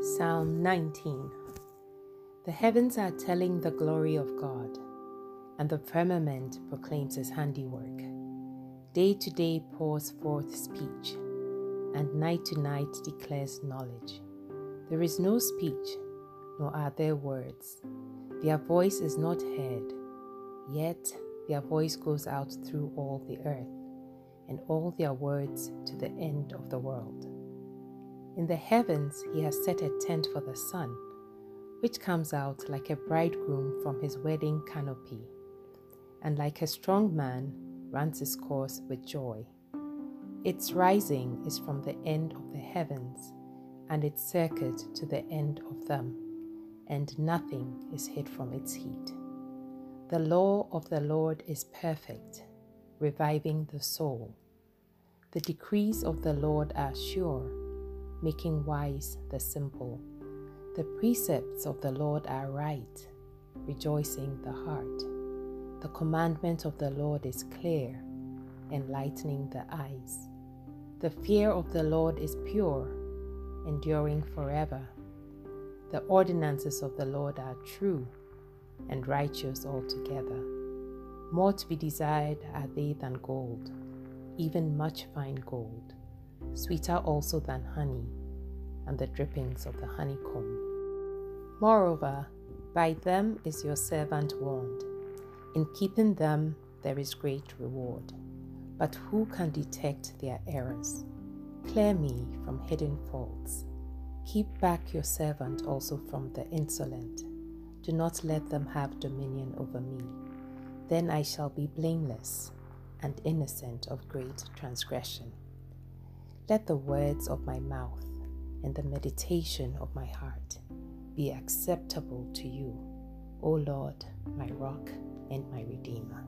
Psalm 19 The heavens are telling the glory of God, and the firmament proclaims his handiwork. Day to day pours forth speech, and night to night declares knowledge. There is no speech, nor are there words. Their voice is not heard, yet their voice goes out through all the earth, and all their words to the end of the world. In the heavens he has set a tent for the sun, which comes out like a bridegroom from his wedding canopy, and like a strong man runs his course with joy. Its rising is from the end of the heavens, and its circuit to the end of them, and nothing is hid from its heat. The law of the Lord is perfect, reviving the soul. The decrees of the Lord are sure making wise the simple. The precepts of the Lord are right, rejoicing the heart. The commandment of the Lord is clear, enlightening the eyes. The fear of the Lord is pure, enduring forever. The ordinances of the Lord are true and righteous altogether. More to be desired are they than gold, even much fine gold sweeter also than honey, and the drippings of the honeycomb. Moreover, by them is your servant warned. In keeping them there is great reward. But who can detect their errors? Clear me from hidden faults. Keep back your servant also from the insolent. Do not let them have dominion over me. Then I shall be blameless and innocent of great transgression. Let the words of my mouth and the meditation of my heart be acceptable to you, O Lord, my rock and my redeemer.